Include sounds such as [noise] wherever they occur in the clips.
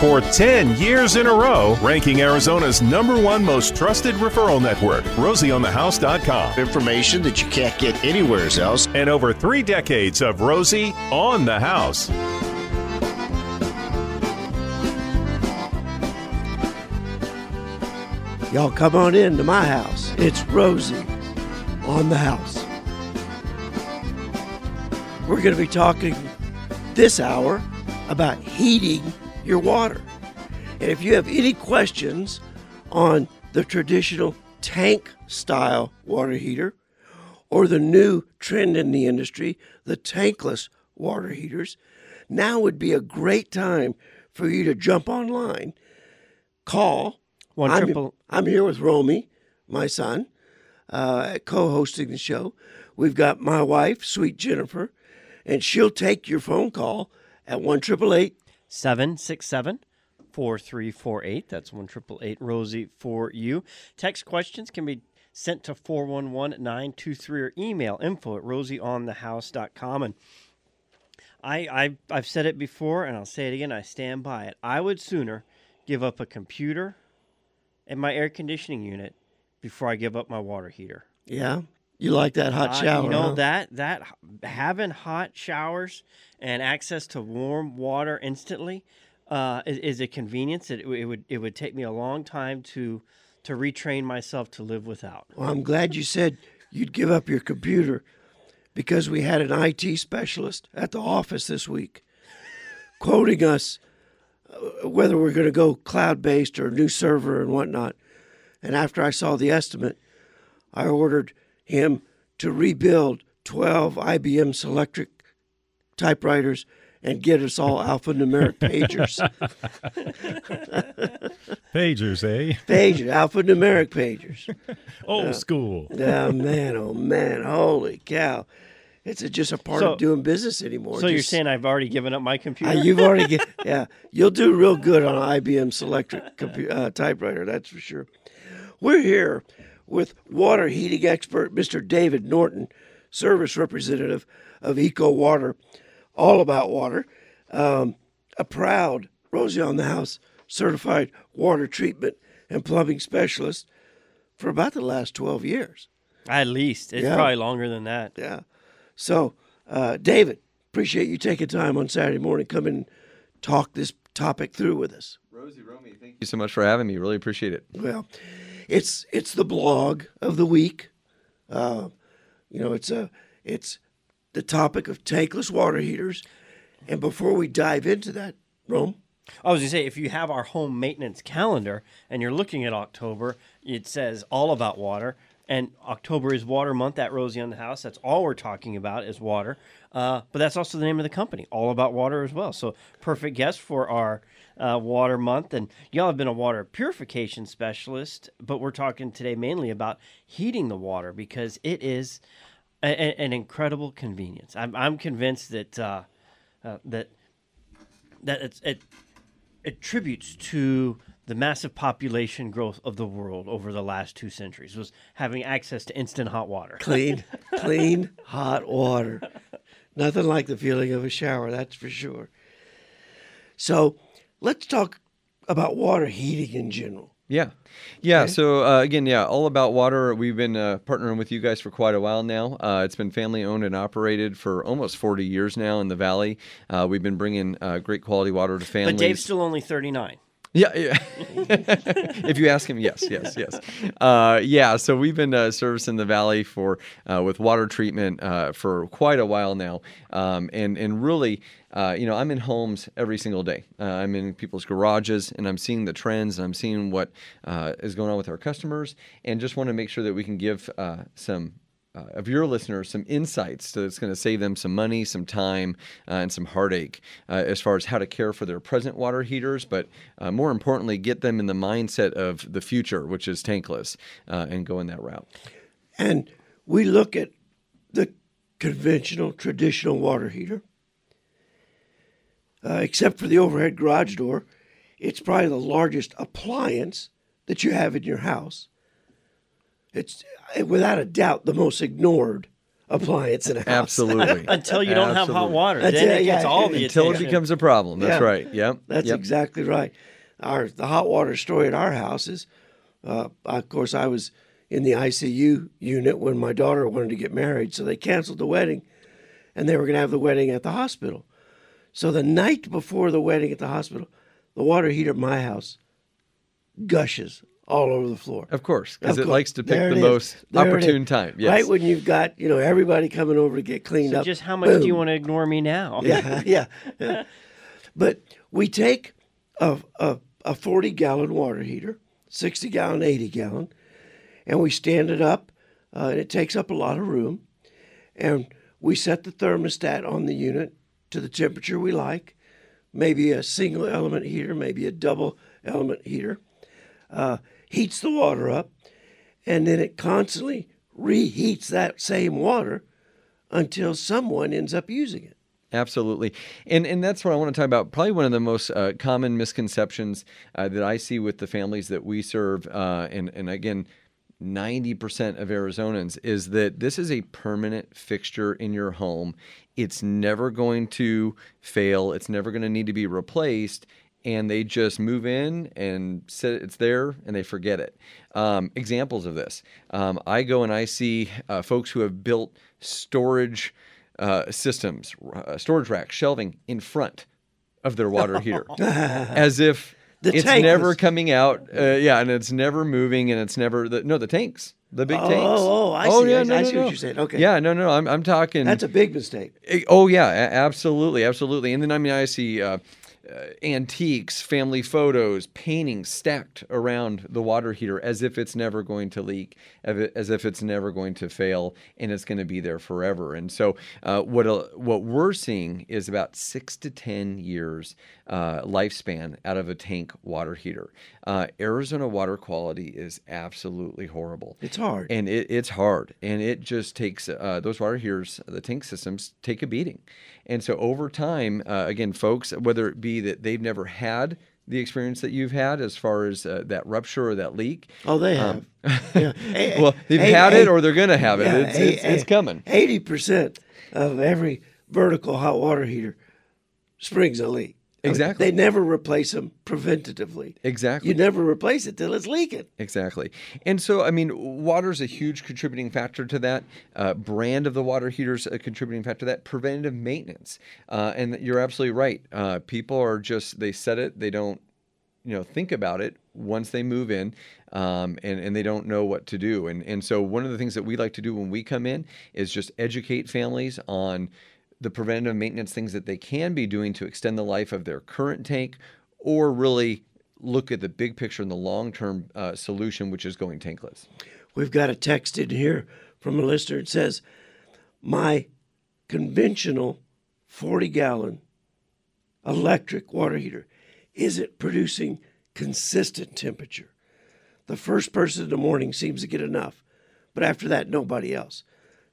for 10 years in a row, ranking Arizona's number one most trusted referral network, RosieOnTheHouse.com. Information that you can't get anywhere else. And over three decades of Rosie on the House. Y'all come on in to my house. It's Rosie on the house. We're going to be talking this hour about heating your water. And if you have any questions on the traditional tank style water heater or the new trend in the industry, the tankless water heaters, now would be a great time for you to jump online, call. One I'm, triple. I'm here with Romy, my son, uh, co-hosting the show. We've got my wife, sweet Jennifer, and she'll take your phone call at one triple eight 767 4348. That's 1888 Rosie for you. Text questions can be sent to 411 923 or email info at rosieonthehouse.com. And I, I, I've said it before and I'll say it again. I stand by it. I would sooner give up a computer and my air conditioning unit before I give up my water heater. Yeah, you like that hot Uh, shower? you know huh? that that having hot showers and access to warm water instantly uh, is, is a convenience. It, it would it would take me a long time to to retrain myself to live without. Well, I'm glad you said you'd give up your computer because we had an IT specialist at the office this week quoting us uh, whether we're going to go cloud based or new server and whatnot. And after I saw the estimate, I ordered him to rebuild 12 IBM Selectric typewriters and get us all alphanumeric [laughs] pagers. [laughs] Pagers, eh? Pagers, alphanumeric pagers. [laughs] Old school. Yeah, man, oh man, holy cow! It's a, just a part So- of doing business anymore. So you're saying I've already given up my uh, computer? you've already get yeah, you'll do real good on an IBM Selectric compu- uh, typewriter, that's for sure. We're here with water heating expert Mr. David Norton, service representative of Eco Water, all about water, um, a proud Rosie on the House certified water treatment and plumbing specialist for about the last 12 years. At least it's Yeah. probably longer than that. Yeah. So, uh, David, appreciate you taking time on Saturday morning, come and talk this topic through with us. Rosie, Romy, thank you so much for having me. Really appreciate it. Well, it's it's the blog of the week. Uh, you know, it's a it's the topic of tankless water heaters. And before we dive into that, Rome, I was going to say, if you have our home maintenance calendar and you're looking at October, it says all about water. And October is Water Month at Rosie on the House. That's all we're talking about is water. Uh, but that's also the name of the company, all about water as well. So perfect guest for our uh, Water Month. And y'all have been a water purification specialist, but we're talking today mainly about heating the water because it is a, a- an incredible convenience. I'm, I'm convinced that uh, uh, that that it's, it attributes to the massive population growth of the world over the last two centuries was having access to instant hot water. clean, [laughs] clean, hot water. Nothing like the feeling of a shower, that's for sure. So, let's talk about water heating in general. Yeah. Yeah. So, uh, again, yeah, all about water. We've been uh, partnering with you guys for quite a while now. Uh, it's been family owned and operated for almost 40 years now in the Valley. Uh, we've been bringing uh, great quality water to families. But Dave's still only 39. Yeah, yeah. [laughs] if you ask him, yes, yes, yes. Uh, yeah, so we've been uh, servicing the valley for uh, with water treatment uh, for quite a while now, um, and and really, uh, you know, I'm in homes every single day. Uh, I'm in people's garages, and I'm seeing the trends, and I'm seeing what is going on with our customers, and just want to make sure that we can give some uh, of your listeners some insights that's going to save them some money, some time, uh, and some heartache uh, as far as how to care for their present water heaters, but uh, more importantly, get them in the mindset of the future, which is tankless, uh, and go in that route. And we look at the conventional, traditional water heater. Uh, except for the overhead garage door, it's probably the largest appliance that you have in your house. It's uh, without a doubt the most ignored appliance in a house. Absolutely. [laughs] Until you don't have hot water, That's then it, it gets yeah, all the Until it becomes a problem. That's Yeah. right. Yep. That's yep. exactly right. Our the hot water story at our house is, uh, of course, I was in the ICU unit when my daughter wanted to get married, so they canceled the wedding, and they were going to have the wedding at the hospital. So the night before the wedding at the hospital, the water heater at my house gushes all over the floor. Of course, because it course. likes to pick There the most There opportune time. Yes. Right when you've got you know everybody coming over to get cleaned So up. just how much do you want to ignore me now? yeah, [laughs] yeah, yeah. But we take a, a, a 40 gallon water heater, 60 gallon, 80 gallon, and we stand it up, uh, and it takes up a lot of room. And we set the thermostat on the unit to the temperature we like, maybe a single element heater, maybe a double element heater, uh, heats the water up, and then it constantly reheats that same water until someone ends up using it. Absolutely, and and that's what I want to talk about. Probably one of the most uh, common misconceptions uh, that I see with the families that we serve, uh, and and again, ninety percent of Arizonans is that this is a permanent fixture in your home. It's never going to fail. It's never going to need to be replaced. And they just move in and sit. It's there, and they forget it. Um, examples of this: um, I go and I see uh, folks who have built storage uh, systems, uh, storage racks, shelving in front of their water [laughs] heater, as if [laughs] The it's never was- coming out. Uh, yeah, and it's never moving, and it's never the no the tanks, the big Oh, tanks. oh, oh, I see, I see- I see what you're saying. Okay. Yeah, no, no, I'm I'm talking. That's a big mistake. Eh, Oh yeah, absolutely, absolutely. And then I mean, I see uh, uh, antiques, family photos, paintings stacked around the water heater as if it's never going to leak, as if- it's never going to fail, and it's going to be there forever. And so, uh, what uh, what we're seeing is about six to ten years uh, lifespan out of a tank water heater. Uh, Arizona water quality is absolutely horrible. It's hard. And it, it's hard, and it just takes uh, those water heaters, the tank systems, take a beating. And so over time, uh, again, folks, whether it be that they've never had the experience that you've had as far as uh, that rupture or that leak, Oh, they have. [laughs] yeah. Eh, well, they've had it or they're going to have it. yeah, it's, it's, it's coming. Eighty percent of every vertical hot water heater springs a leak. Exactly. They never replace them preventatively. Exactly. You never replace it till it's leaking. Exactly. And so, I mean, water is a huge contributing factor to that. Uh, brand of the water heaters a contributing factor to that. Preventative maintenance. Uh, and you're absolutely right. Uh, people are just, they set it, they don't, you know, think about it once they move in. Um, and, and they don't know what to do. And, and so, one of the things that we like to do when we come in is just educate families on the preventative maintenance things that they can be doing to extend the life of their current tank or really look at the big picture and the long term uh, solution, which is going tankless. We've got a text in here from a listener. It says, My conventional 40 gallon electric water heater isn't producing consistent temperature. The first person in the morning seems to get enough, but after that, nobody else.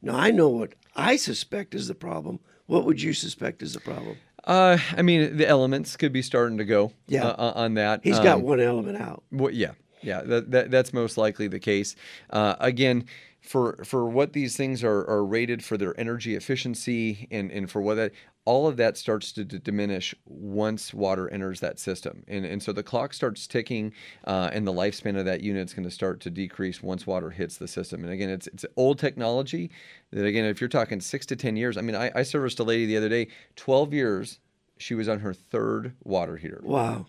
Now, I know what I suspect is the problem. What would you suspect is the problem? Uh, I mean, the elements could be starting to go Yeah. uh, on that. He's got Um, one element out. Well, yeah, yeah, that, that that's most likely the case. Uh, again, for for what these things are, are rated for their energy efficiency and, and for what that all of that starts to d- diminish once water enters that system, and and so the clock starts ticking, uh, and the lifespan of that unit is going to start to decrease once water hits the system. And again, it's it's old technology that again, if you're talking six to ten years, I mean, I, I serviced a lady the other day, twelve years. She was on her third water heater. Wow.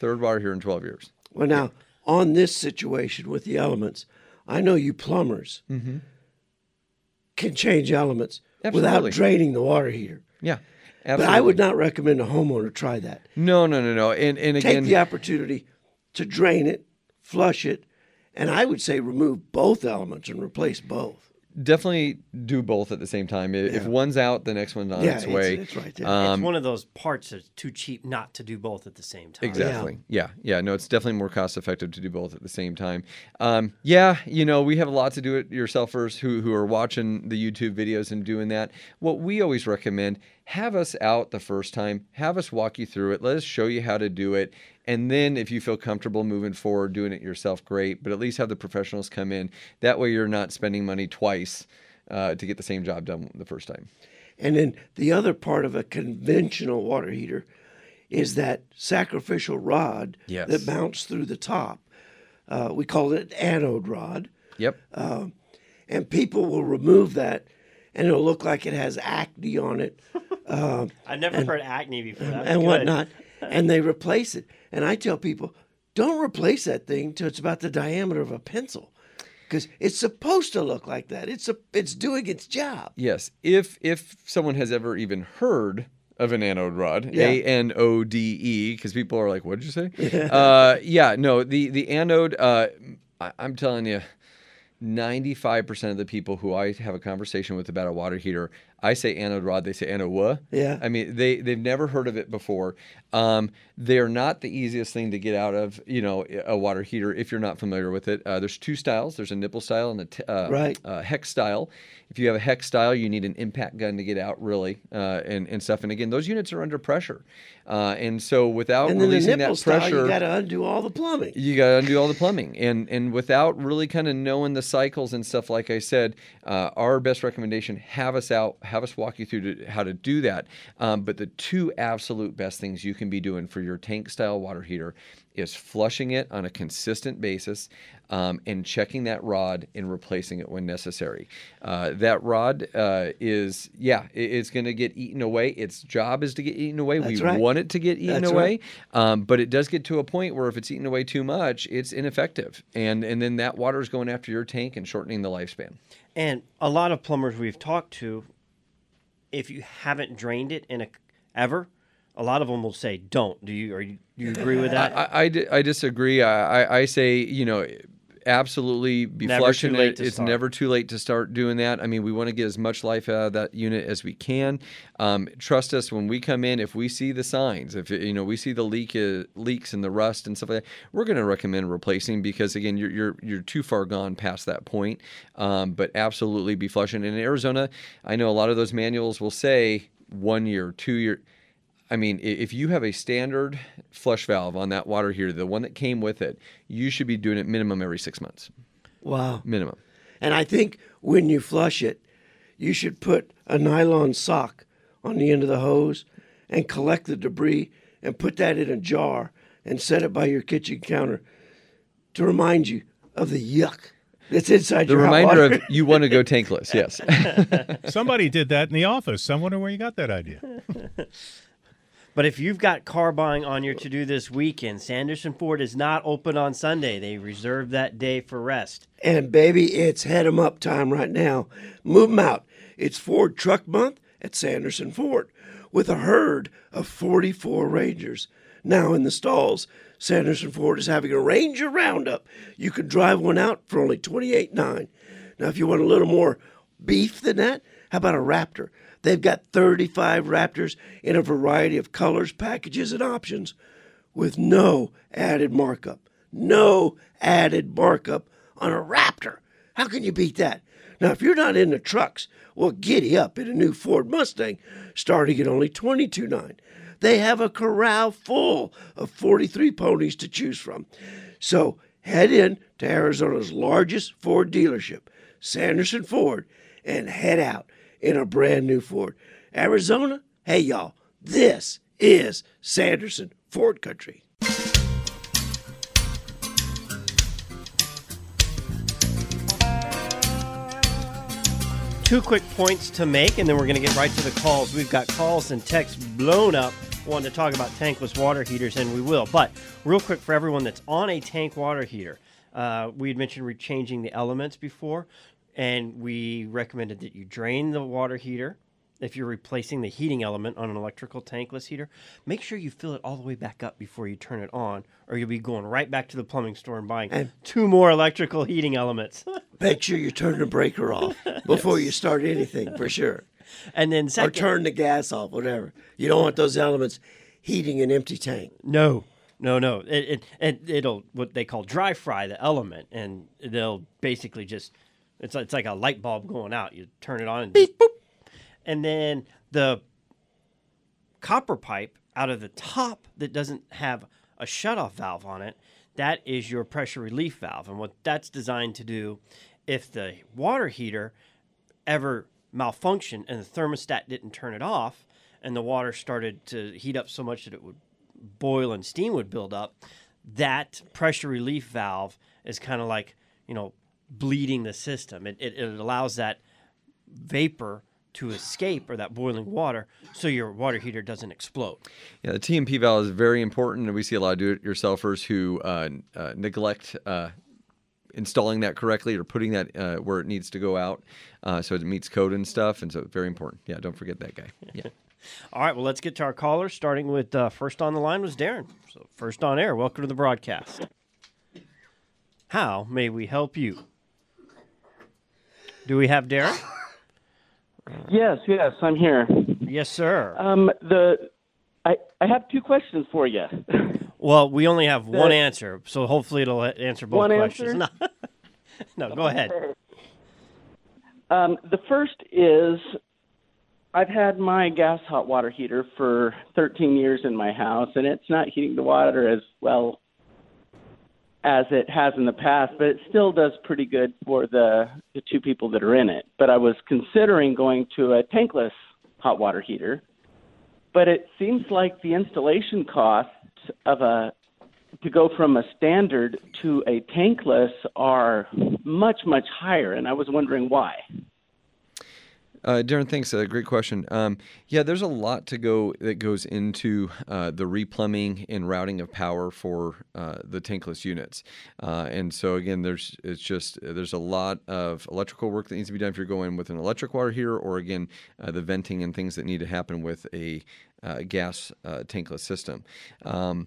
Third water heater in 12 years. Well, now, on this situation with the elements, I know you plumbers can change elements Absolutely. without draining the water heater. Yeah. But I would not recommend a homeowner try that. No, no, no, no. And and again, Take again, the opportunity to drain it, flush it, and I would say remove both elements and replace both. definitely do both at the same time. If if Yeah. one's out, the next one's on Yeah, its it's- way. it's right there. Um, it's one of those parts that's too cheap not to do both at the same time. Exactly. Yeah. yeah. No, it's definitely more cost effective to do both at the same time. Um, yeah. You know, we have a lot to do it yourselfers who, who are watching the YouTube videos and doing that. What we always recommend, have us out the first time, have us walk you through it. Let us show you how to do it. And then if you feel comfortable moving forward, doing it yourself, great. But at least have the professionals come in. That way you're not spending money twice. uh, to get the same job done the first time. And then the other part of a conventional water heater is that sacrificial rod Yes. that mounts through the top. Uh, we call it anode rod. Yep. And people will remove that and it'll look like it has acne on it [laughs] I've never heard acne before. That's and good. whatnot. [laughs] And they replace it. And I tell people, don't replace that thing till it's about the diameter of a pencil. Because it's supposed to look like that. It's a, it's doing its job. Yes, if if someone has ever even heard of an anode rod, Yeah. A N O D E, because people are like, "What did you say?" [laughs] uh, yeah, no, the the anode. Uh, I, I'm telling you, 95% of the people who I have a conversation with about a water heater, I say anode rod, they say anode what? Yeah. I mean, they they've never heard of it before. Um, they're not the easiest thing to get out of, you know, a water heater if you're not familiar with it. Uh, there's two styles. There's a nipple style and a t- uh, Right. uh, hex style. If you have a hex style, you need an impact gun to get out, really, uh, and and stuff. And again, those units are under pressure, uh, and so without And the releasing nipple that style, pressure, you got to undo all the plumbing. you got to undo all the plumbing, and and without really kind of knowing the cycles and stuff. Like I said, uh, our best recommendation: have us out, have us walk you through to how to do that. Um, but the two absolute best things you can be doing for your tank style water heater is flushing it on a consistent basis um, and checking that rod and replacing it when necessary. Uh, that rod uh, is, yeah, it- it's going to get eaten away. Its job is to get eaten away. That's we right. want it to get eaten That's away, right. um, but it does get to a point where if it's eaten away too much, it's ineffective, and and then that water is going after your tank and shortening the lifespan. And a lot of plumbers we've talked to, if you haven't drained it in a ever, a lot of them will say don't. Do you? Are you? Do you agree with that? I, I, I disagree. I, I, I say, you know, absolutely be Never flushing too late it. It's start. never too late to start doing that. I mean, we want to get as much life out of that unit as we can. Um, trust us when we come in. If we see the signs, if you know we see the leak uh, leaks and the rust and stuff like that, we're going to recommend replacing because again, you're you're you're too far gone past that point. Um, but absolutely be flushing. And in Arizona, I know a lot of those manuals will say one year, two year. I mean, if you have a standard flush valve on that water heater, the one that came with it, you should be doing it minimum every six months. Wow. Minimum. And I think when you flush it, you should put a nylon sock on the end of the hose and collect the debris and put that in a jar and set it by your kitchen counter to remind you of the yuck that's inside The your hot reminder water. of you want to go [laughs] tankless. Yes. [laughs] [laughs] Somebody did that in the office. I wonder where you got that idea. But if you've got car buying on your to do this weekend, Sanderson Ford is not open on Sunday. They reserve that day for rest. And baby, it's head 'em up time right now. Move 'em out. It's Ford Truck Month at Sanderson Ford with a herd of 44 Rangers. Now in the stalls, Sanderson Ford is having a Ranger Roundup. You can drive one out for only $28.9. Now, if you want a little more beef than that, how about a Raptor? They've got 35 Raptors in a variety of colors, packages, and options with no added markup. No added markup on a Raptor. How can you beat that? Now, if you're not into trucks, well, giddy up in a new Ford Mustang starting at only $22.9. They have a corral full of 43 ponies to choose from. So head in to Arizona's largest Ford dealership, Sanderson Ford, and head out in a brand new Ford. Arizona, hey y'all, this is Sanderson Ford Country. Two quick points to make, and then we're going to get right to the calls. We've got calls and texts blown up wanting to talk about tankless water heaters, and we will. But real quick for everyone that's on a tank water heater, uh, we had mentioned changing the elements before, and we recommended that you drain the water heater. If you're replacing the heating element on an electrical tankless heater, make sure you fill it all the way back up before you turn it on, or you'll be going right back to the plumbing store and buying And- two more electrical heating elements. [laughs] Make sure you turn the breaker off before you start anything, for sure. and then Or second, turn the gas off, whatever. You don't want those elements heating an empty tank. No, no, no. It, it, it it'll what they call dry fry the element, and they'll basically just it's it's like a light bulb going out. You turn it on and beep boop, and then the copper pipe out of the top that doesn't have a shutoff valve on it. That is your pressure relief valve, and what that's designed to do, if the water heater ever malfunctioned and the thermostat didn't turn it off, and the water started to heat up so much that it would boil and steam would build up, that pressure relief valve is kind of like you know bleeding the system. It, it, it allows that vapor to escape or that boiling water so your water heater doesn't explode. Yeah, the T&P valve is very important, and we see a lot of do-it-yourselfers who uh, uh, neglect uh, installing that correctly or putting that uh, where it needs to go out, uh, so it meets code and stuff. And so, it's very important. Yeah, don't forget that guy. [laughs] Yeah. All right, well, let's get to our callers. Starting with uh, first on the line was Darren. So, first on air, welcome to the broadcast. How may we help you? Do we have Darren? Yes, yes, I'm here. Yes, sir. Um, the I I have two questions for you. [laughs] Well, we only have one answer, so hopefully it'll answer both One questions. answer? [laughs] No, no go ahead. Um, the first is I've had my gas hot water heater for 13 years in my house, and it's not heating the water as well as it has in the past, but it still does pretty good for the, the two people that are in it. But I was considering going to a tankless hot water heater, but it seems like the installation costs of a to go from a standard to a tankless are much much higher, and I was wondering why. Uh, Darren, thanks. Uh, great question. Um, yeah, there's a lot to go that goes into uh, the replumbing and routing of power for uh, the tankless units, uh, and so again, there's it's just there's a lot of electrical work that needs to be done if you're going with an electric water heater, or again, uh, the venting and things that need to happen with a uh, gas tankless system. Um,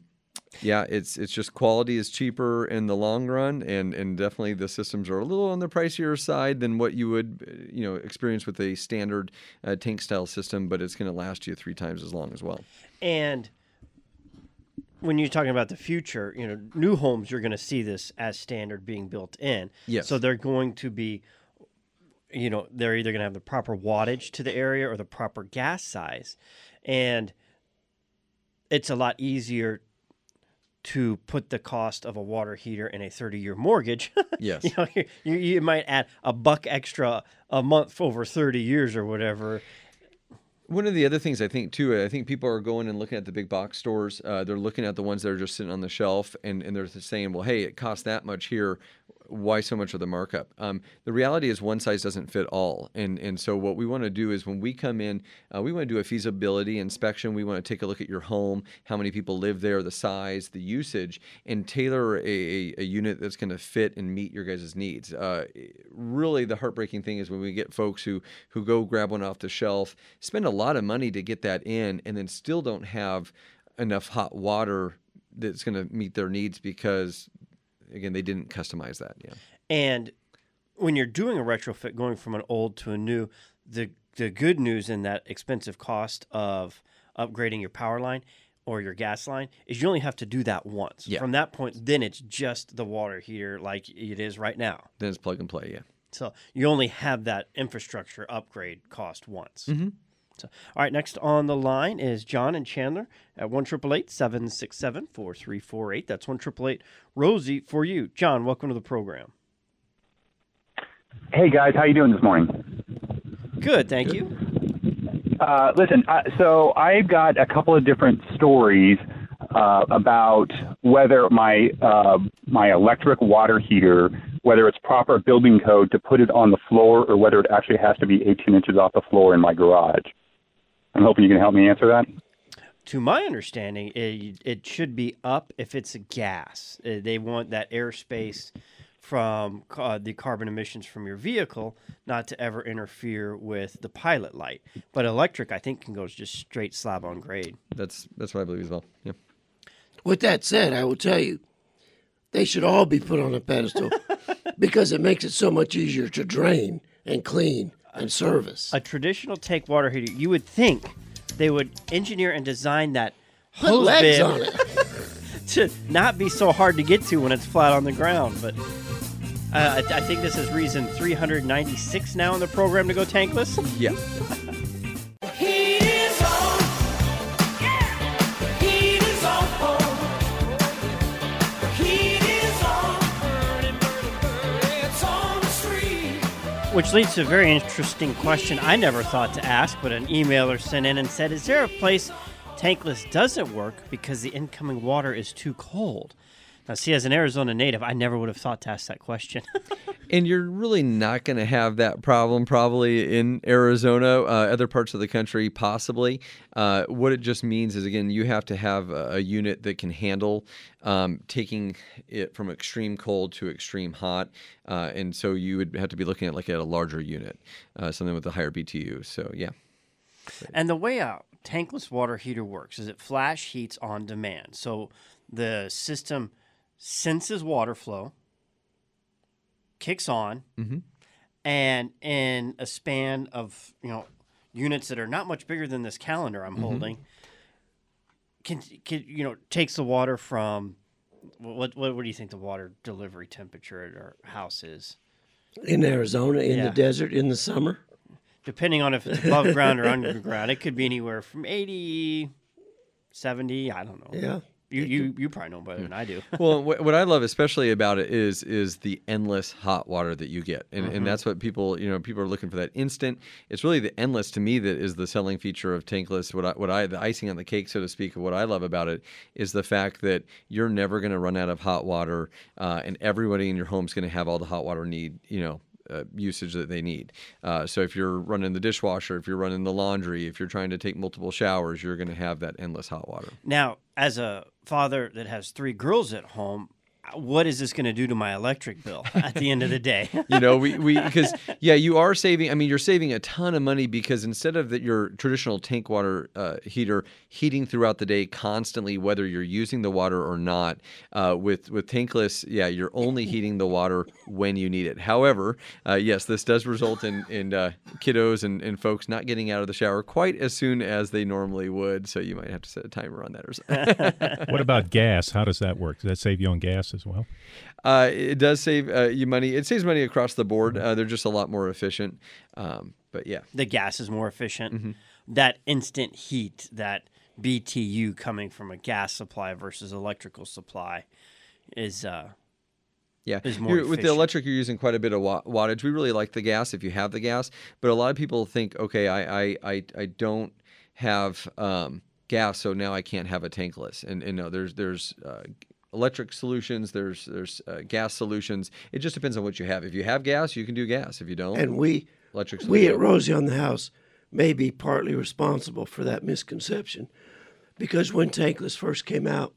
yeah, it's it's just quality is cheaper in the long run, and and definitely the systems are a little on the pricier side than what you would uh, you know experience with a standard uh, tank style system, but it's going to last you three times as long as well. And when you're talking about the future, you know, new homes, you're going to see this as standard being built in. Yes. So they're going to be, you know, they're either going to have the proper wattage to the area or the proper gas size. And it's a lot easier to put the cost of a water heater in a 30 year mortgage. [laughs] Yes. you, know, you, you might add a buck extra a month over 30 years or whatever. One of the other things I think too, I think people are going and looking at the big box stores. Uh, they're looking at the ones that are just sitting on the shelf, and, and they're saying, "Well, hey, it costs that much here. Why so much of the markup?" Um, the reality is, one size doesn't fit all, and and so what we want to do is when we come in, uh, we want to do a feasibility inspection. We want to take a look at your home, how many people live there, the size, the usage, and tailor a, a, a unit that's going to fit and meet your guys' needs. Uh, really, the heartbreaking thing is when we get folks who who go grab one off the shelf, spend a lot of money to get that in, and then still don't have enough hot water that's going to meet their needs because again they didn't customize that yeah And when you're doing a retrofit, going from an old to a new, the the good news in that expensive cost of upgrading your power line or your gas line is you only have to do that once. Yeah. From that point, then it's just the water heater like it is right now. then it's plug and play yeah So you only have that infrastructure upgrade cost once. Mm-hmm. So, all right, next on the line is John and Chandler at 1 767 4348. That's 1 Rosie for you. John, welcome to the program. Hey guys, how you doing this morning? Good, thank you. Uh, listen, uh, so I've got a couple of different stories uh, about whether my uh, my electric water heater, whether it's proper building code to put it on the floor, or whether it actually has to be 18 inches off the floor in my garage. I'm hoping you can help me answer that. To my understanding, it, it should be up if it's a gas. Uh, They want that airspace from uh, the carbon emissions from your vehicle not to ever interfere with the pilot light. But electric, I think, can go just straight slab on grade. that's that's what i believe as well yeah With that said, I will tell you, they should all be put on a pedestal [laughs] because it makes it so much easier to drain and clean and service. A traditional tank water heater, you would think they would engineer and design that Put hose legs bib on it. [laughs] to not be so hard to get to when it's flat on the ground. But uh, I, I think this is reason 396 now in the program to go tankless. yeah [laughs] Which leads to a very interesting question I never thought to ask, but an emailer sent in and said, Is there a place tankless doesn't work because the incoming water is too cold? Now, see, as an Arizona native, I never would have thought to ask that question. [laughs] And you're really not going to have that problem probably in Arizona, uh, other parts of the country, possibly. Uh, what it just means is, again, you have to have a, a unit that can handle um, taking it from extreme cold to extreme hot. Uh, and so you would have to be looking at like at a larger unit, uh, something with a higher BTU. So, yeah. And the way a tankless water heater works is it flash heats on demand. So the system senses water flow, kicks on, Mhm. and in a span of you know units that are not much bigger than this calendar I'm holding, can, can you know takes the water from what, what what do you think the water delivery temperature at our house is? In Arizona, in Yeah. the desert, in the summer. depending on if it's above ground or underground, [laughs] it could be anywhere from 80, 70, I don't know. Yeah. You you you probably know better than I do. [laughs] well, what, what I love especially about it is is the endless hot water that you get, and, Mhm. and that's what people you know people are looking for that instant. It's really the endless to me that is the selling feature of tankless. What I what I the icing on the cake, so to speak, of what I love about it is the fact that you're never going to run out of hot water, uh, and everybody in your home is going to have all the hot water need. You know. Uh, usage that they need. Uh, so if you're running the dishwasher, if you're running the laundry, if you're trying to take multiple showers, you're going to have that endless hot water. now, as a father that has three girls at home, what is this going to do to my electric bill at the end of the day? [laughs] you know we we because yeah you are saving i mean you're saving a ton of money because instead of that your traditional tank water uh, heater heating throughout the day constantly whether you're using the water or not uh, with with tankless yeah you're only [laughs] heating the water when you need it however uh, yes this does result in in uh, kiddos and, and folks not getting out of the shower quite as soon as they normally would so you might have to set a timer on that or something [laughs] what about gas? How does that work? Does that save you on gas as well? Uh, it does save uh, you money. It saves money across the board. Uh, they're just a lot more efficient. Um, but yeah, the gas is more efficient. Mm-hmm. That instant heat, that BTU coming from a gas supply versus electrical supply, is uh, yeah. is more with the electric, you're using quite a bit of wa- wattage. We really like the gas if you have the gas, but a lot of people think, okay, I I I, I don't have um, gas, so now I can't have a tankless. And, and no, there's there's uh, electric solutions. There's there's uh, gas solutions. It just depends on what you have. If you have gas, you can do gas. If you don't, And we, electric. we at solution. Rosie on the House may be partly responsible for that misconception because when tankless first came out,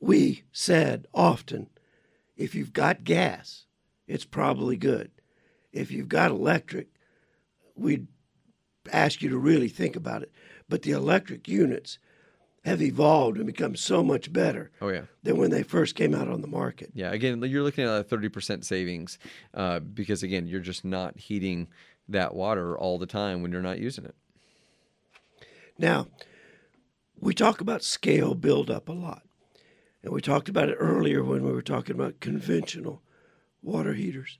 we said often, if you've got gas, it's probably good. If you've got electric, we'd ask you to really think about it. But the electric units have evolved and become so much better Oh yeah. than when they first came out on the market. Yeah, again, you're looking at a 30% savings uh, because, again, you're just not heating that water all the time when you're not using it. Now, we talk about scale buildup a lot. And we talked about it earlier when we were talking about conventional water heaters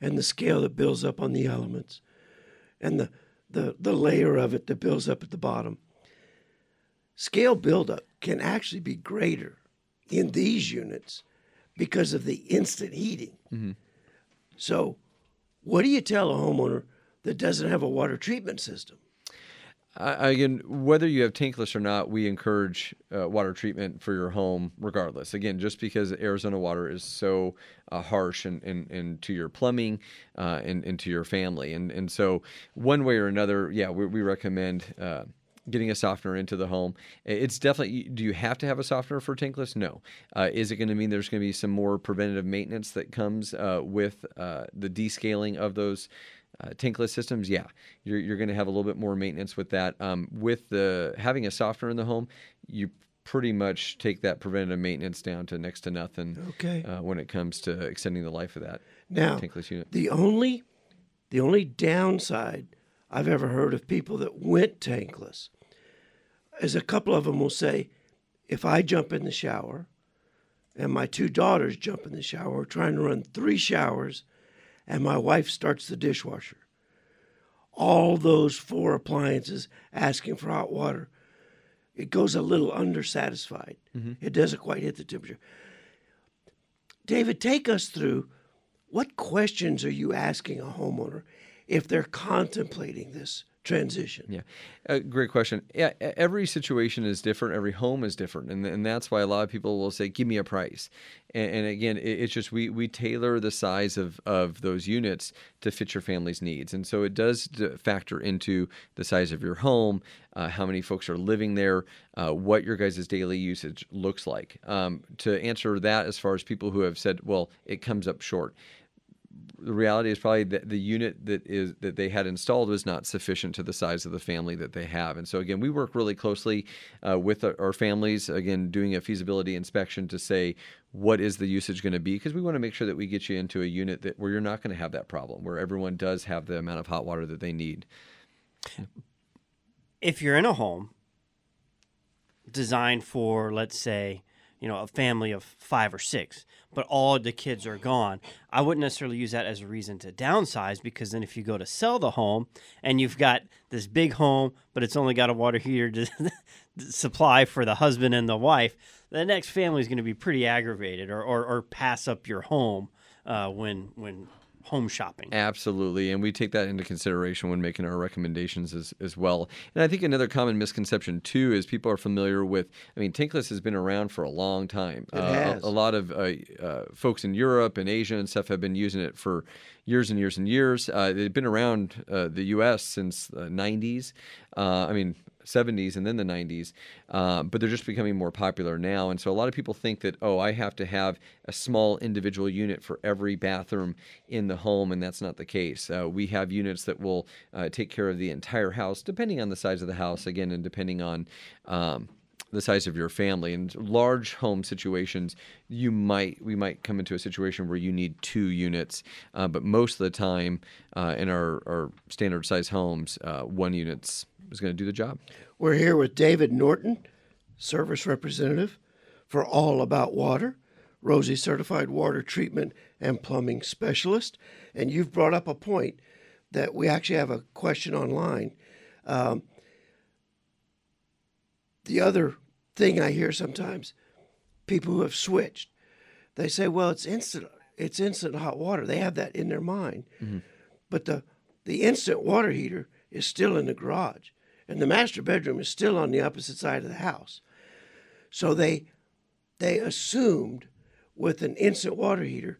and the scale that builds up on the elements and the, the, the layer of it that builds up at the bottom. Scale buildup can actually be greater in these units because of the instant heating. Mhm. So, what do you tell a homeowner that doesn't have a water treatment system? I, again, whether you have tankless or not, we encourage uh, water treatment for your home regardless. Again, just because Arizona water is so uh, harsh and, and, and to your plumbing uh, and, and to your family. And, and so, one way or another, yeah, we, we recommend. Getting a softener into the home. It's definitely. Do you have to have a softener for tankless? No. Uh, is it going to mean there's going to be some more preventative maintenance that comes uh, with uh, the descaling of those uh, tankless systems, yeah, you're, you're going to have a little bit more maintenance with that. Um, with the having a softener in the home, you pretty much take that preventative maintenance down to next to nothing. Okay. Uh, when it comes to extending the life of that Now, tankless unit. the only the only downside I've ever heard of people that went tankless is a couple of them will say, if I jump in the shower and my two daughters jump in the shower, we're trying to run three showers, and my wife starts the dishwasher. All those four appliances asking for hot water, it goes a little undersatisfied. Mm-hmm. It doesn't quite hit the temperature. David, take us through what questions are you asking a homeowner if they're contemplating this transition? Yeah, uh, great question. Yeah, every situation is different. Every home is different, and and that's why a lot of people will say, "Give me a price." And, and again, it, it's just we we tailor the size of of those units to fit your family's needs, and so it does factor into the size of your home, uh, how many folks are living there, uh, what your guys' daily usage looks like. Um, to answer that, as far as people who have said, "Well, it comes up short." The reality is probably that the unit that is that they had installed was not sufficient to the size of the family that they have. And so again, we work really closely uh, with our, our families. Again, doing a feasibility inspection to say what is the usage going to be because we want to make sure that we get you into a unit that where you're not going to have that problem, where everyone does have the amount of hot water that they need. if you're in a home designed for let's say you know a family of five or six but all the kids are gone. I wouldn't necessarily use that as a reason to downsize because then if you go to sell the home and you've got this big home but it's only got a water heater to [laughs] supply for the husband and the wife the next family is going to be pretty aggravated or, or, or pass up your home uh, when when home shopping Absolutely, and we take that into consideration when making our recommendations as, as well. And I think another common misconception too is people are familiar with. I mean, tankless has been around for a long time. It Uh, has. A, a lot of uh, uh, folks in Europe and Asia and stuff have been using it for years and years and years. Uh, they've been around uh, the U.S. since the '90s. Uh, I mean. 70s and then the 90s, um, but they're just becoming more popular now. And so a lot of people think that, oh, I have to have a small individual unit for every bathroom in the home, and that's not the case. Uh, we have units that will uh, take care of the entire house, depending on the size of the house, again, and depending on. Um, the size of your family in large home situations you might we might come into a situation where you need two units uh, but most of the time uh, in our, our standard size homes uh, one unit's is going to do the job We're here with David Norton, service representative for All About Water, Rosie certified water treatment and plumbing specialist. And you've brought up a point that we actually have a question online. Um, the other thing I hear sometimes, people who have switched, they say, "Well, it's instant. It's instant hot water." They have that in their mind, but the the instant water heater is still in the garage, and the master bedroom is still on the opposite side of the house. So they they assumed with an instant water heater,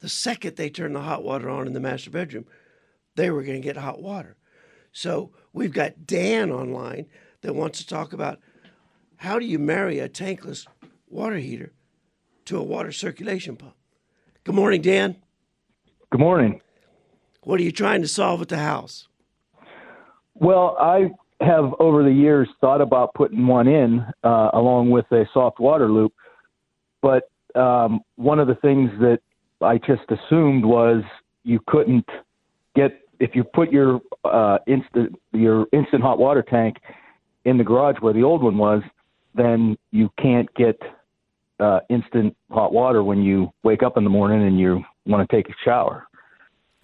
the second they turned the hot water on in the master bedroom, they were going to get hot water. So we've got Dan online that wants to talk about how do you marry a tankless water heater to a water circulation pump. Good morning, Dan. Good morning. What are you trying to solve at the house? Well, I have over the years thought about putting one in uh, along with a soft water loop, but um, one of the things that I just assumed was you couldn't get if you put your uh, instant your instant hot water tank in the garage where the old one was, then you can't get uh, instant hot water when you wake up in the morning and you want to take a shower.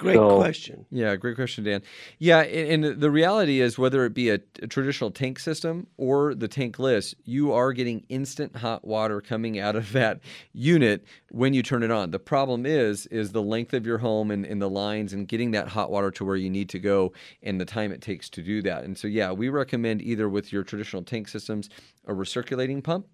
Great So- question. Yeah, great question, Dan. Yeah, and, and the reality is, whether it be a, a traditional tank system or the tankless, you are getting instant hot water coming out of that unit when you turn it on. The problem is, is the length of your home and, and the lines and getting that hot water to where you need to go and the time it takes to do that. And so, yeah, we recommend either with your traditional tank systems a recirculating pump,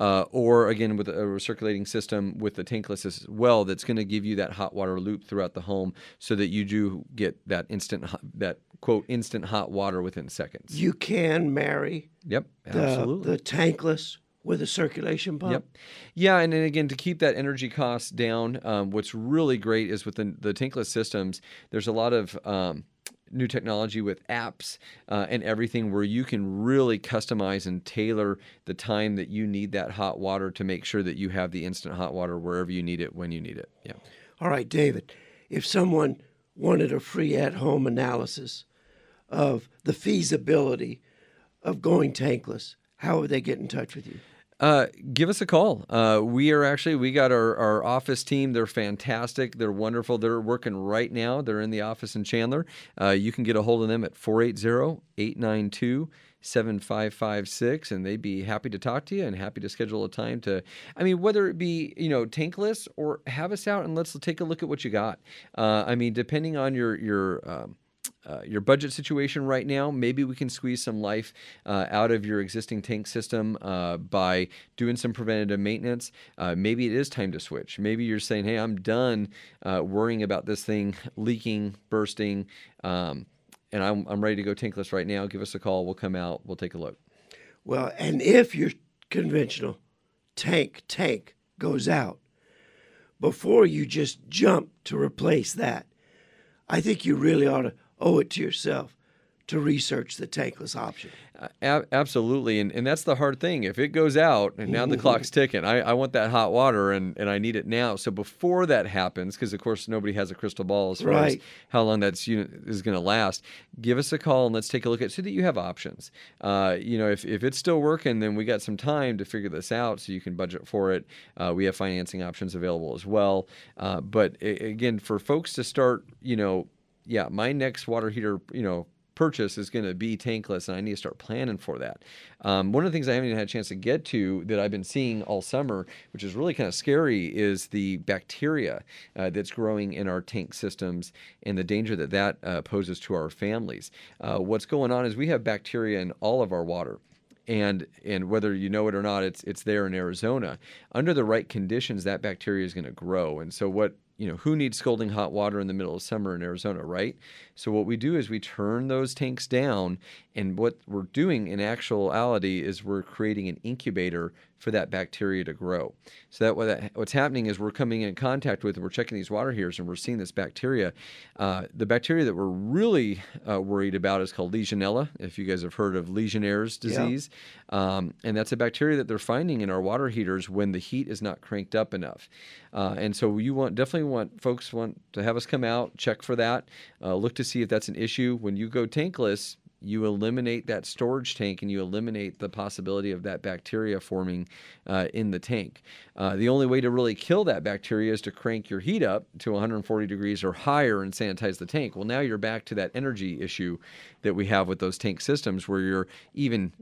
uh, or again with a recirculating system with the tankless as well. That's going to give you that hot water loop throughout the home, so that you do get that instant, hot, that quote instant hot water within seconds. You can marry Yep, the, absolutely. the tankless with a circulation pump. Yep. Yeah, and then again, to keep that energy cost down, um, what's really great is with the, the tankless systems, there's a lot of um, new technology with apps uh, and everything where you can really customize and tailor the time that you need that hot water to make sure that you have the instant hot water wherever you need it when you need it. Yeah. All right, David, if someone wanted a free at home analysis of the feasibility of going tankless, how would they get in touch with you? Uh, give us a call. Uh, we are actually we got our, our office team. They're fantastic. They're wonderful. They're working right now. They're in the office in Chandler. Uh, you can get a hold of them at 480-892 7556 and they'd be happy to talk to you and happy to schedule a time to i mean whether it be you know tankless or have us out and let's take a look at what you got uh, i mean depending on your your um, uh, your budget situation right now, maybe we can squeeze some life uh, out of your existing tank system uh, by doing some preventative maintenance. Uh, maybe it is time to switch. Maybe you're saying, hey, I'm done uh, worrying about this thing [laughs] leaking, bursting, um, and I'm, I'm ready to go tankless right now. Give us a call. We'll come out. We'll take a look. Well, and if your conventional tank tank goes out, before you just jump to replace that, I think you really ought to owe it to yourself to research the tankless option. Uh, ab- absolutely, and and that's the hard thing. If it goes out and now the [laughs] clock's ticking, I, I want that hot water and, and I need it now. So before that happens, because of course nobody has a crystal ball as far as how long that's unit is going to last, give us a call and let's take a look at so that you have options. Uh, you know, if, if it's still working, then we got some time to figure this out so you can budget for it. Uh, we have financing options available as well. Uh, but a- again, for folks to start, you know, yeah, my next water heater, you know, purchase is going to be tankless, and I need to start planning for that. Um, one of the things I haven't even had a chance to get to that I've been seeing all summer, which is really kind of scary, is the bacteria uh, that's growing in our tank systems and the danger that that uh, poses to our families. Uh, what's going on is we have bacteria in all of our water and and whether you know it or not, it's it's there in Arizona. Under the right conditions, that bacteria is going to grow. And so what you know, who needs scalding hot water in the middle of summer in Arizona, right? So what we do is we turn those tanks down, and what we're doing in actuality is we're creating an incubator for that bacteria to grow. So that, what that what's happening is we're coming in contact with, we're checking these water heaters, and we're seeing this bacteria. Uh, the bacteria that we're really uh, worried about is called Legionella. If you guys have heard of Legionnaire's Yeah. disease, um, and that's a bacteria that they're finding in our water heaters when the heat is not cranked up enough. Uh, and so you want definitely want folks want to have us come out, check for that, uh, look to see if that's an issue. When you go tankless, you eliminate that storage tank and you eliminate the possibility of that bacteria forming uh, in the tank. Uh, the only way to really kill that bacteria is to crank your heat up to 140 degrees or higher and sanitize the tank. Well, now you're back to that energy issue that we have with those tank systems where you're even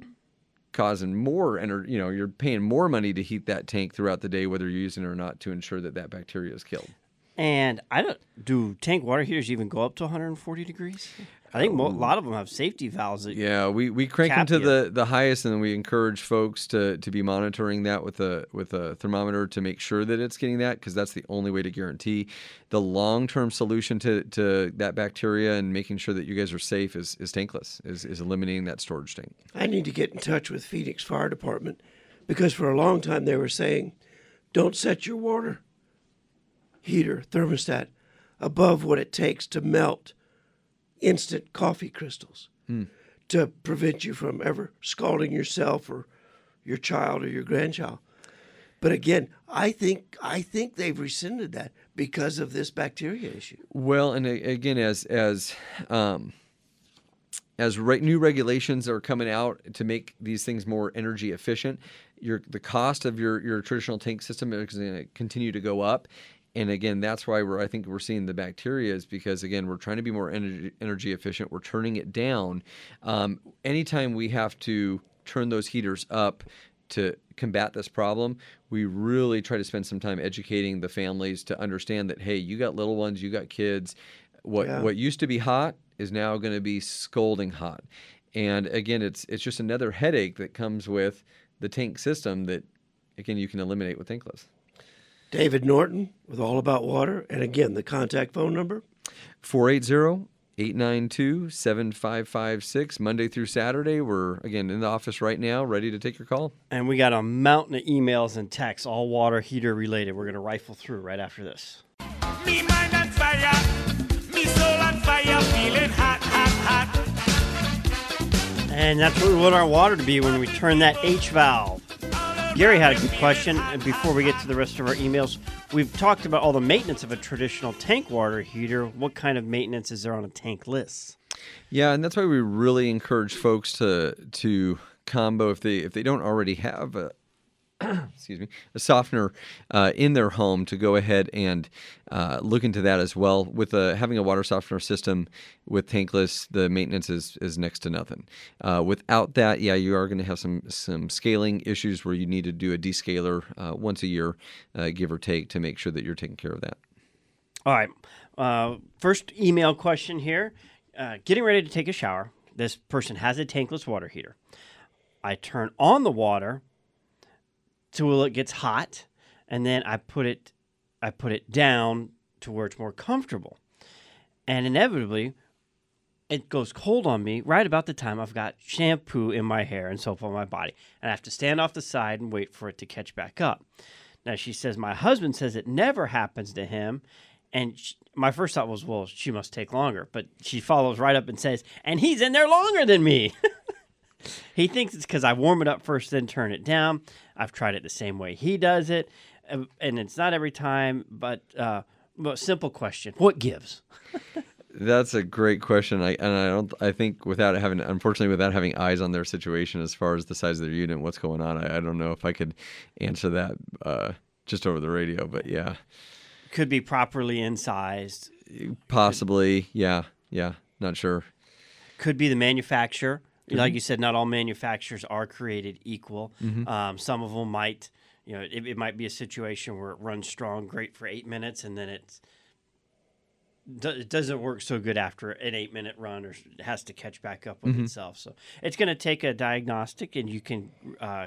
causing more energy, you know, you're paying more money to heat that tank throughout the day, whether you're using it or not, to ensure that that bacteria is killed. And I don't do tank water heaters even go up to 140 degrees? I think mo- a lot of them have safety valves. That, Yeah, we, we crank them to you. the, the highest, and then we encourage folks to, to be monitoring that with a with a thermometer to make sure that it's getting that, because that's the only way to guarantee the long term solution to, to that bacteria and making sure that you guys are safe is, is tankless, is, is eliminating that storage tank. I need to get in touch with Phoenix Fire Department because for a long time they were saying, don't set your water heater thermostat above what it takes to melt instant coffee crystals to prevent you from ever scalding yourself or your child or your grandchild. But again, I think I think they've rescinded that because of this bacteria issue. Well, and again, as as um, as re- new regulations are coming out to make these things more energy efficient, your the cost of your your traditional tank system is going to continue to go up. And again, that's why we're I think we're seeing the bacteria is because again we're trying to be more energy energy efficient. We're turning it down. Um, anytime we have to turn those heaters up to combat this problem, we really try to spend some time educating the families to understand that hey, you got little ones, you got kids. What Yeah. what used to be hot is now going to be scalding hot. And again, it's it's just another headache that comes with the tank system that again you can eliminate with tankless. David Norton with All About Water, and again the contact phone number 480 892 7556 Monday through Saturday. We're again in the office right now, ready to take your call. And we got a mountain of emails and texts, all water heater related. We're going to rifle through right after this. Me mind on fire, me soul on fire, feeling hot, hot, hot. And that's what we want our water to be when we turn that H valve. Gary had a good question. And before we get to the rest of our emails, we've talked about all the maintenance of a traditional tank water heater. What kind of maintenance is there on a tankless? Yeah, and that's why we really encourage folks to to combo if they if they don't already have a [coughs] excuse me, a softener uh, in their home to go ahead and uh, look into that as well. With uh, having a water softener system with tankless, the maintenance is, is next to nothing. Uh, without that, yeah, you are going to have some some scaling issues where you need to do a descaler uh, once a year, uh, give or take, to make sure that you're taking care of that. All right. First email question here. Getting ready to take a shower. This person has a tankless water heater. I turn on the water till it gets hot, and then I put it, I put it down to where it's more comfortable, and inevitably, it goes cold on me right about the time I've got shampoo in my hair and soap on my body, and I have to stand off the side and wait for it to catch back up. Now she says my husband says it never happens to him, and sh my first thought was, well, she must take longer. But she follows right up and says, and he's in there longer than me. [laughs] he thinks it's because I warm it up first, then turn it down. I've tried it the same way he does it, and it's not every time. But uh, but simple question: What gives? [laughs] That's a great question. I and I don't. I think without having, unfortunately, without having eyes on their situation as far as the size of their unit, what's going on, I, I don't know if I could answer that uh, just over the radio. But yeah, Could be properly incised. possibly. Yeah, yeah. Not sure. Could be the manufacturer. Like you said, not all manufacturers are created equal. Mm-hmm. Um, some of them might, you know, it, it might be a situation where it runs strong, great for eight minutes, and then it's it doesn't work so good after an eight minute run or it has to catch back up Mm-hmm. with itself. So it's going to take a diagnostic, and you can uh,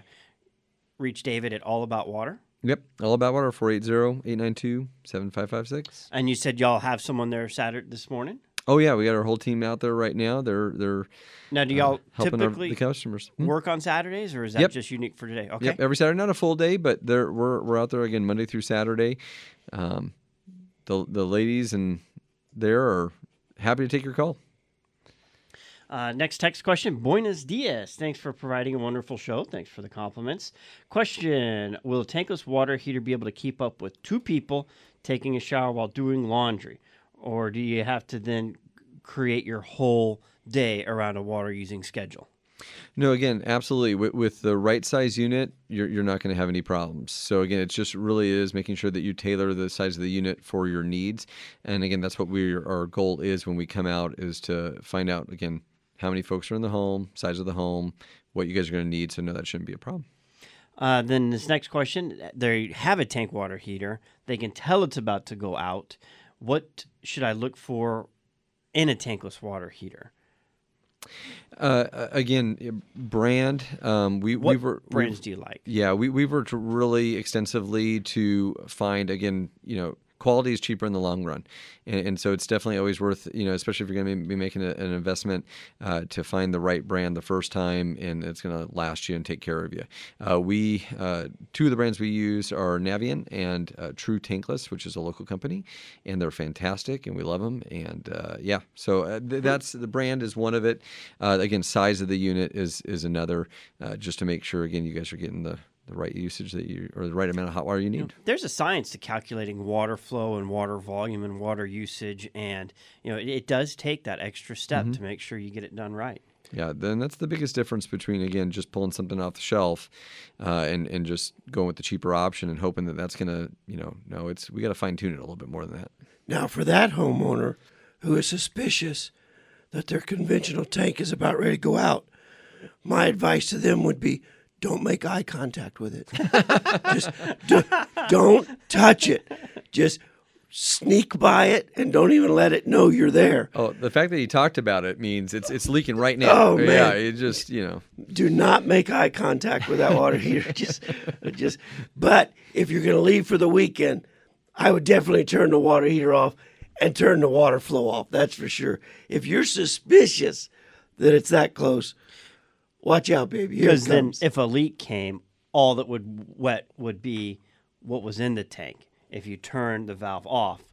reach David at All About Water. Yep. All about water. 480-892-7556. And you said y'all have someone there Saturday this morning. Oh yeah, we got our whole team out there right now. They're they're Now, do y'all Uh, helping our, typically the customers. Hmm? work on Saturdays, or is that Yep. just unique for today? Okay. Yep, every Saturday, not a full day, but they're, we're we're out there again Monday through Saturday. Um, the the ladies and there are happy to take your call. Uh, next text question. Buenos dias. Thanks for providing a wonderful show. Thanks for the compliments. Question Will a tankless water heater be able to keep up with two people taking a shower while doing laundry? Or do you have to then create your whole day around a water using schedule? No, again, absolutely. With, with the right size unit, you're, you're not going to have any problems. So again, it just really is making sure that you tailor the size of the unit for your needs. And again, that's what we our goal is when we come out is to find out again how many folks are in the home, size of the home, what you guys are going to need. So no, that shouldn't be a problem. Uh, then this next question they have a tank water heater. They can tell it's about to go out. What should I look for in a tankless water heater? Uh, again, brand. Um, we What we were brands we've- do you like? Yeah, we we worked really extensively to find again, you know, quality is cheaper in the long run, and, and so it's definitely always worth, you know, especially if you're going to be making a, an investment uh, to find the right brand the first time, and it's going to last you and take care of you. Uh, we uh, two of the brands we use are Navien and uh, True Tankless, which is a local company, and they're fantastic, and we love them. And uh, yeah, so uh, th- that's the brand is one of it. Uh, again, size of the unit is is another, uh, just to make sure again you guys are getting the the right usage that you or the right amount of hot water you need. There's a science to calculating water flow and water volume and water usage, and you know it, it does take that extra step Mm-hmm. to make sure you get it done right. Yeah, then that's the biggest difference between again just pulling something off the shelf, uh, and and just going with the cheaper option and hoping that that's gonna you know no it's we got to fine tune it a little bit more than that. Now, for that homeowner who is suspicious that their conventional tank is about ready to go out, my advice to them would be don't make eye contact with it. Just do, don't touch it. Just sneak by it and don't even let it know you're there. Oh, the fact that he talked about it means it's it's leaking right now. Oh, man, yeah, it just you know do not make eye contact with that water heater. [laughs] just, just. But if you're going to leave for the weekend, I would definitely turn the water heater off and turn the water flow off. That's for sure. If you're suspicious that it's that close, watch out, baby. Because then, if a leak came, all that would wet would be what was in the tank. If you turn the valve off,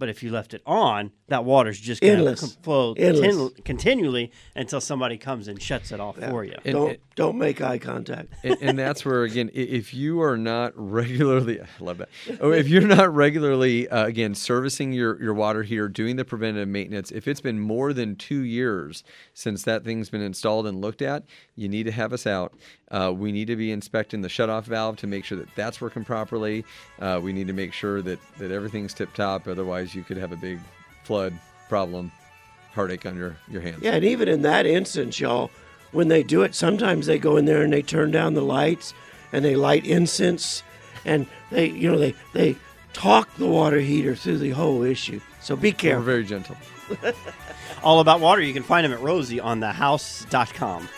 but if you left it on, that water's just going to flow Endless. continu- continually until somebody comes and shuts it off for you. And- don't don't make eye contact. and, and that's where again, if you are not regularly, [laughs] I love that. Oh, if you're not regularly uh, again servicing your your water heater, doing the preventative maintenance, if it's been more than two years since that thing's been installed and looked at, you need to have us out. Uh, we need to be inspecting the shutoff valve to make sure that that's working properly. Uh, we need to make sure that, that everything's tip top. Otherwise, you could have a big flood problem, heartache on your, your hands. Yeah, and even in that instance, y'all, when they do it, sometimes they go in there and they turn down the lights and they light incense and they, you know, they they talk the water heater through the whole issue. So be We're careful. very gentle. [laughs] All about water. You can find them at Rosie on thehouse.com.